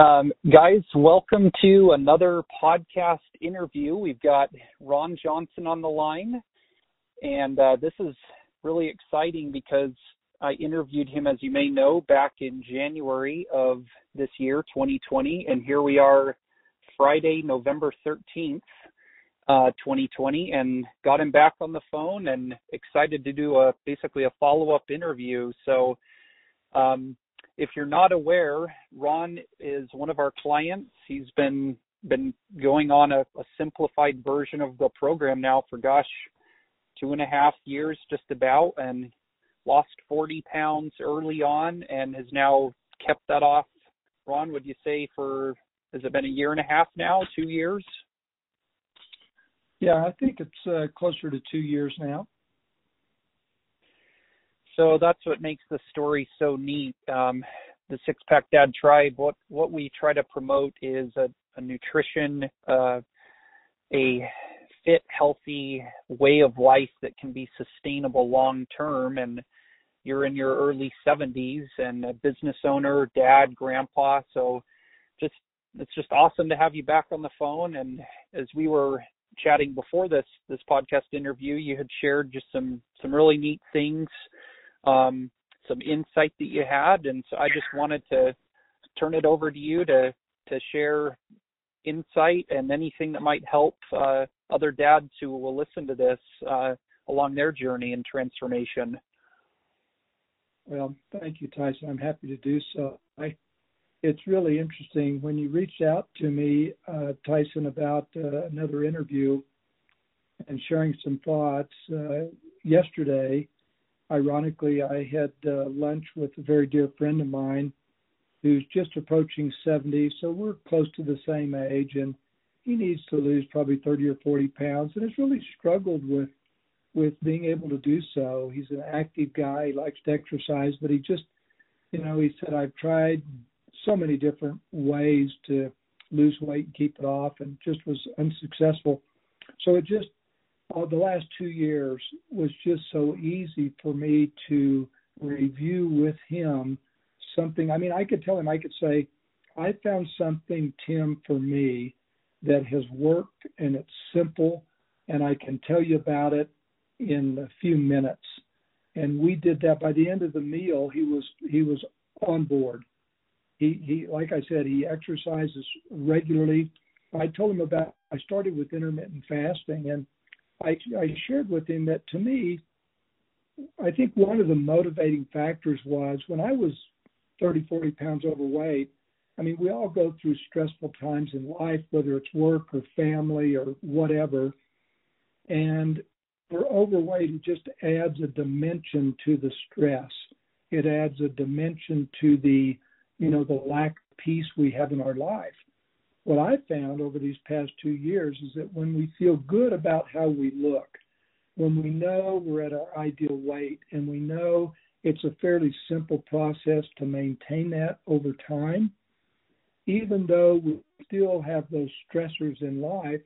Um, guys, welcome to another podcast interview. We've got Ron Johnson on the line, and uh, this is really exciting because I interviewed him, as you may know, back in January of this year, 2020, and here we are, Friday, November 13th, uh, 2020, and got him back on the phone and excited to do a basically a follow-up interview. So. Um, if you're not aware, Ron is one of our clients. He's been been going on a, a simplified version of the program now for gosh, two and a half years just about, and lost 40 pounds early on, and has now kept that off. Ron, would you say for has it been a year and a half now, two years? Yeah, I think it's uh, closer to two years now. So that's what makes the story so neat. Um, the Six Pack Dad Tribe, what what we try to promote is a, a nutrition, uh, a fit, healthy way of life that can be sustainable long term. And you're in your early 70s and a business owner, dad, grandpa. So just it's just awesome to have you back on the phone. And as we were chatting before this this podcast interview, you had shared just some some really neat things um, some insight that you had, and so I just wanted to turn it over to you to to share insight and anything that might help uh, other dads who will listen to this uh, along their journey and transformation. Well, thank you, Tyson. I'm happy to do so. I, it's really interesting when you reached out to me, uh, Tyson, about uh, another interview and sharing some thoughts uh, yesterday ironically, I had uh, lunch with a very dear friend of mine who's just approaching 70, so we're close to the same age, and he needs to lose probably 30 or 40 pounds, and has really struggled with with being able to do so. He's an active guy; he likes to exercise, but he just, you know, he said I've tried so many different ways to lose weight and keep it off, and just was unsuccessful. So it just uh, the last two years was just so easy for me to review with him something. I mean, I could tell him, I could say, I found something, Tim, for me that has worked and it's simple, and I can tell you about it in a few minutes. And we did that. By the end of the meal, he was he was on board. He he, like I said, he exercises regularly. I told him about. I started with intermittent fasting, and I, I shared with him that to me, I think one of the motivating factors was when I was 30, 40 pounds overweight. I mean, we all go through stressful times in life, whether it's work or family or whatever. And for overweight, it just adds a dimension to the stress. It adds a dimension to the, you know, the lack of peace we have in our life what I've found over these past two years is that when we feel good about how we look, when we know we're at our ideal weight, and we know it's a fairly simple process to maintain that over time, even though we still have those stressors in life,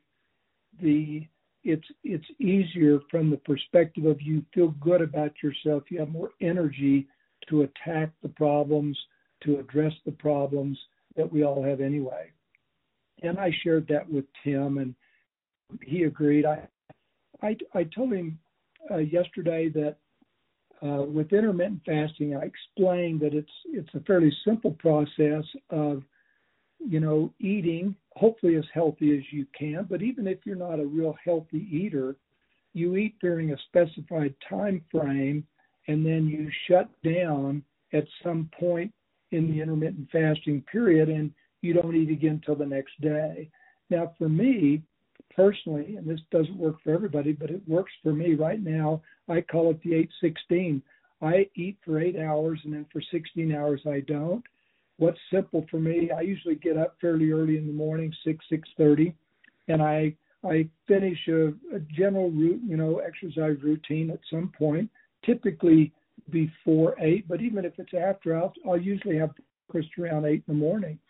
the it's it's easier from the perspective of you feel good about yourself. You have more energy to attack the problems, to address the problems that we all have anyway and I shared that with Tim, and he agreed. I I, I told him uh, yesterday that uh, with intermittent fasting, I explained that it's it's a fairly simple process of you know eating hopefully as healthy as you can. But even if you're not a real healthy eater, you eat during a specified time frame, and then you shut down at some point in the intermittent fasting period and you don't eat again until the next day. Now, for me personally, and this doesn't work for everybody, but it works for me right now. I call it the 816. I eat for eight hours, and then for 16 hours I don't. What's simple for me? I usually get up fairly early in the morning, six six thirty, and I I finish a, a general route, you know, exercise routine at some point, typically before eight. But even if it's after, I'll, I'll usually have breakfast around eight in the morning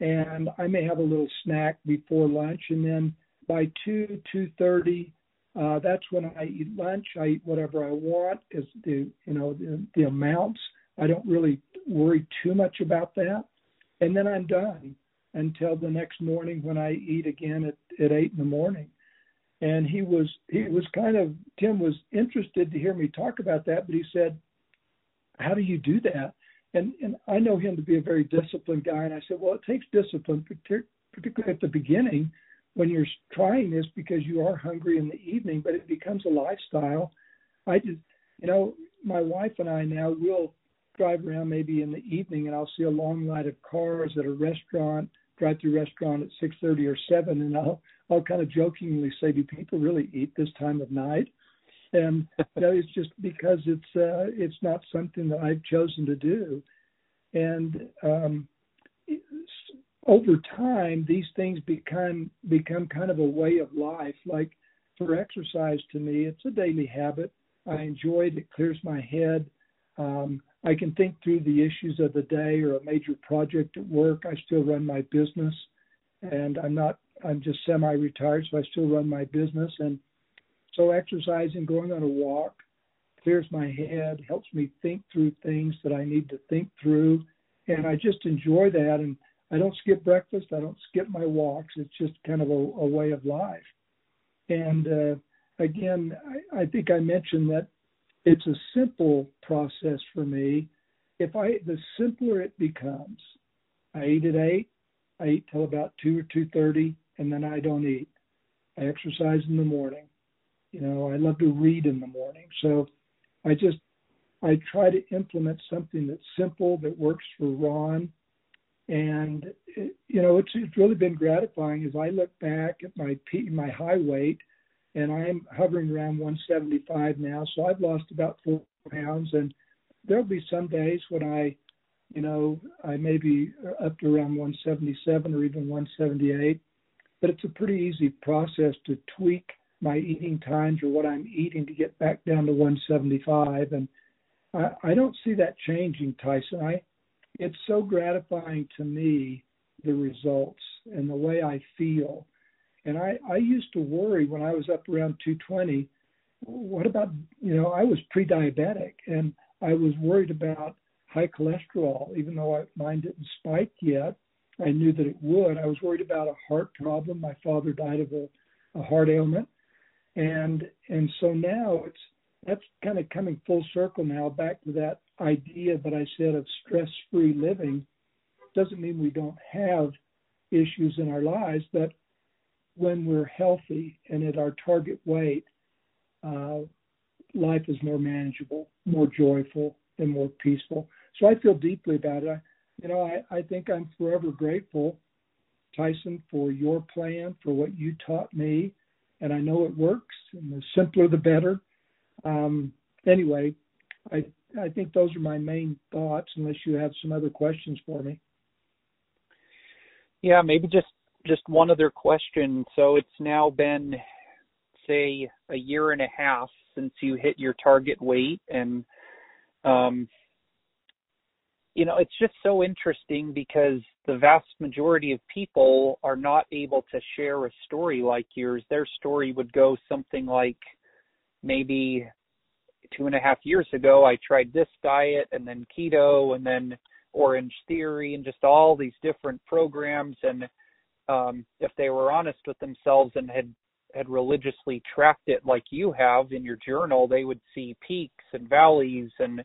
and I may have a little snack before lunch, and then by two two thirty, uh, that's when I eat lunch. I eat whatever I want, is the you know the, the amounts. I don't really worry too much about that. and then I'm done until the next morning when I eat again at, at eight in the morning. And he was he was kind of Tim was interested to hear me talk about that, but he said, "How do you do that?" And and I know him to be a very disciplined guy, and I said, "Well, it takes discipline, particularly at the beginning." when you're trying this because you are hungry in the evening, but it becomes a lifestyle. I just, you know, my wife and I now will drive around maybe in the evening and I'll see a long line of cars at a restaurant, drive-through restaurant at 6:30 or 7, and I'll I'll kind of jokingly say, "Do people really eat this time of night?" And know, it's just because it's uh, it's not something that I've chosen to do, and um, over time these things become become kind of a way of life. Like for exercise to me it's a daily habit. I enjoy it. It clears my head. Um, i can think through the issues of the day or a major project at work. I still run my business. And i'm not i'm just semi retired so i still run my business. And so exercising going on a walk clears my head helps me think through things that i need to think through and i just enjoy that and I don't skip breakfast. I don't skip my walks. It's just kind of a, a way of life. And uh, again, I, I think I mentioned that it's a simple process for me. If I, the simpler it becomes, I eat at eight. I eat till about two or two thirty, and then I don't eat. I exercise in the morning. You know, I love to read in the morning. So I just I try to implement something that's simple that works for Ron and it, you know, it's it's really been gratifying as I look back at my P, my high weight, and I'm hovering around 175 now. So I've lost about four pounds, and there'll be some days when I, you know, I may be up to around 177 or even 178. But it's a pretty easy process to tweak my eating times or what I'm eating to get back down to 175. And I, I don't see that changing, Tyson. I it's so gratifying to me the results and the way I feel. And I, I used to worry when I was up around 220, what about, you know, I was pre diabetic and I was worried about high cholesterol, even though I, mine didn't spike yet. I knew that it would. I was worried about a heart problem. My father died of a, a heart ailment. And and so now it's that's kind of coming full circle now back to that idea that I said of stress free living. Doesn't mean we don't have issues in our lives, but when we're healthy and at our target weight, uh, life is more manageable, more joyful, and more peaceful. So I feel deeply about it. I, you know, I, I think I'm forever grateful, Tyson, for your plan, for what you taught me, and I know it works. And the simpler, the better. Um, anyway, I I think those are my main thoughts. Unless you have some other questions for me. Yeah, maybe just just one other question. So it's now been say a year and a half since you hit your target weight and um you know it's just so interesting because the vast majority of people are not able to share a story like yours their story would go something like maybe two and a half years ago, I tried this diet and then keto and then Orange Theory and just all these different programs. And um, if they were honest with themselves and had had religiously tracked it like you have in your journal, they would see peaks and valleys. And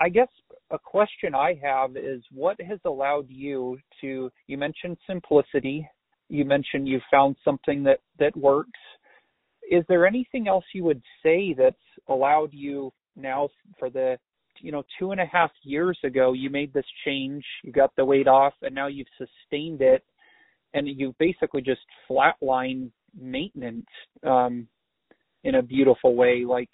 I, guess a question I have is what has allowed you to? You mentioned simplicity. You mentioned you found something that that works is there anything else you would say that's allowed you now for the you know two and a half years ago you made this change you got the weight off and now you've sustained it and you've basically just flatline maintenance um in a beautiful way like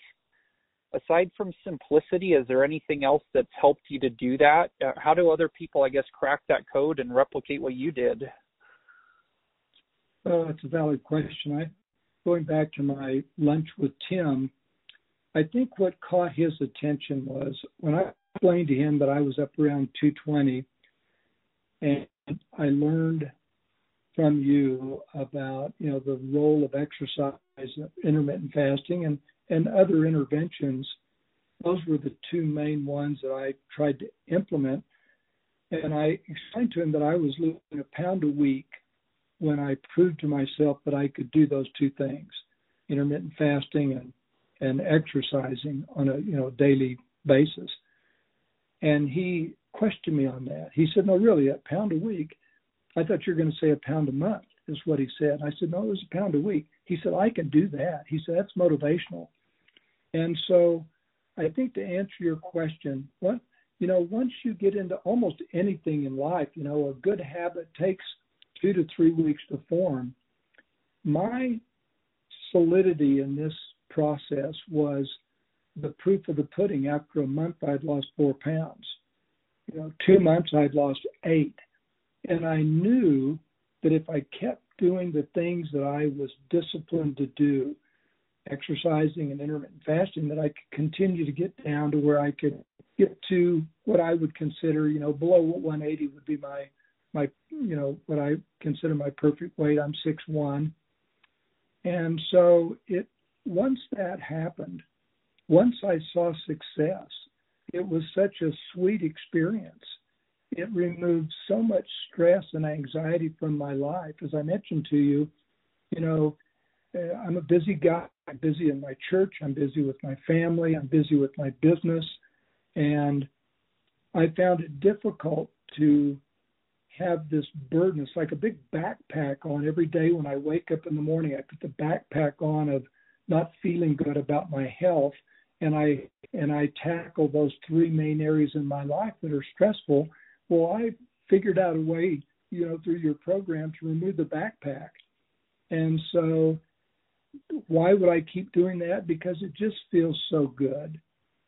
aside from simplicity is there anything else that's helped you to do that? Uh, how do other people i guess crack that code and replicate what you did? Well that's a valid question. I going back to my lunch with Tim, I think what caught his attention was when I explained to him that I was up around 220, and I learned from you about you know the role of exercise, intermittent fasting, and and other interventions. Those were the two main ones that I tried to implement. And I explained to him that I was losing a pound a week when I proved to myself that I could do those two things, intermittent fasting and, and exercising on a you know daily basis. And he questioned me on that. He said, No, really, a pound a week. I thought you were going to say a pound a month, is what he said. I said, No, it was a pound a week. He said, I can do that. He said, That's motivational. And so I think to answer your question, what you know, once you get into almost anything in life, you know, a good habit takes two to three weeks to form. My solidity in this process was the proof of the pudding. After a month, I'd lost four pounds. You know, two months, I'd lost eight. And I knew that if I kept doing the things that I was disciplined to do, exercising and intermittent fasting, that I could continue to get down to where I could get to what I would consider, you know, below 180 would be my my you know what I consider my perfect weight. I'm six one, and so it once that happened, once I saw success, it was such a sweet experience. It removed so much stress and anxiety from my life. As I mentioned to you, you know, Uh, I'm a busy guy. I'm busy in my church. I'm busy with my family. I'm busy with my business. And I found it difficult to have this burden. It's like a big backpack on every day when I wake up in the morning. I put the backpack on of not feeling good about my health and I and I tackle those three main areas in my life that are stressful. Well, I figured out a way, you know, through your program to remove the backpack. And so why would I keep doing that? Because it just feels so good.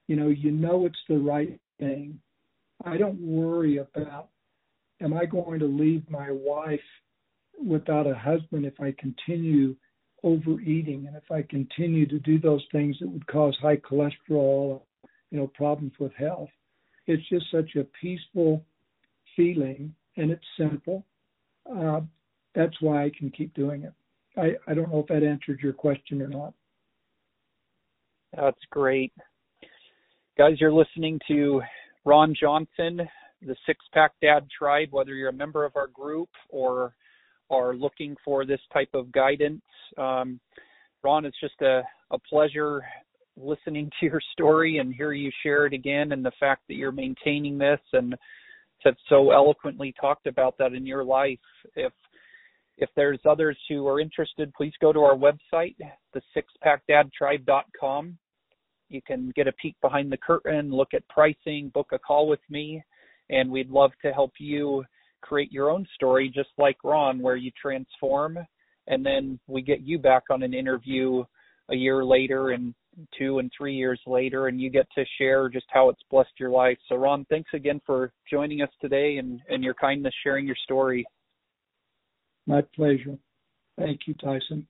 You know, you know it's the right thing. I don't worry about am I going to leave my wife without a husband if I continue overeating and if I continue to do those things that would cause high cholesterol, you know, problems with health. It's just such a peaceful feeling and it's simple. Uh, that's why I can keep doing it. I, I don't know if that answered your question or not. That's great. Guys, you're listening to Ron Johnson, the Six Pack Dad Tribe, whether you're a member of our group or are looking for this type of guidance. Um, Ron, it's just a, a pleasure listening to your story and hear you share it again and the fact that you're maintaining this and have so eloquently talked about that in your life. If if there's others who are interested, please go to our website, the sixpackdadtribe.com. You can get a peek behind the curtain, look at pricing, book a call with me, and we'd love to help you create your own story, just like Ron, where you transform and then we get you back on an interview a year later and two and three years later and you get to share just how it's blessed your life. So Ron, thanks again for joining us today and, and your kindness sharing your story. My pleasure. Thank you, Tyson.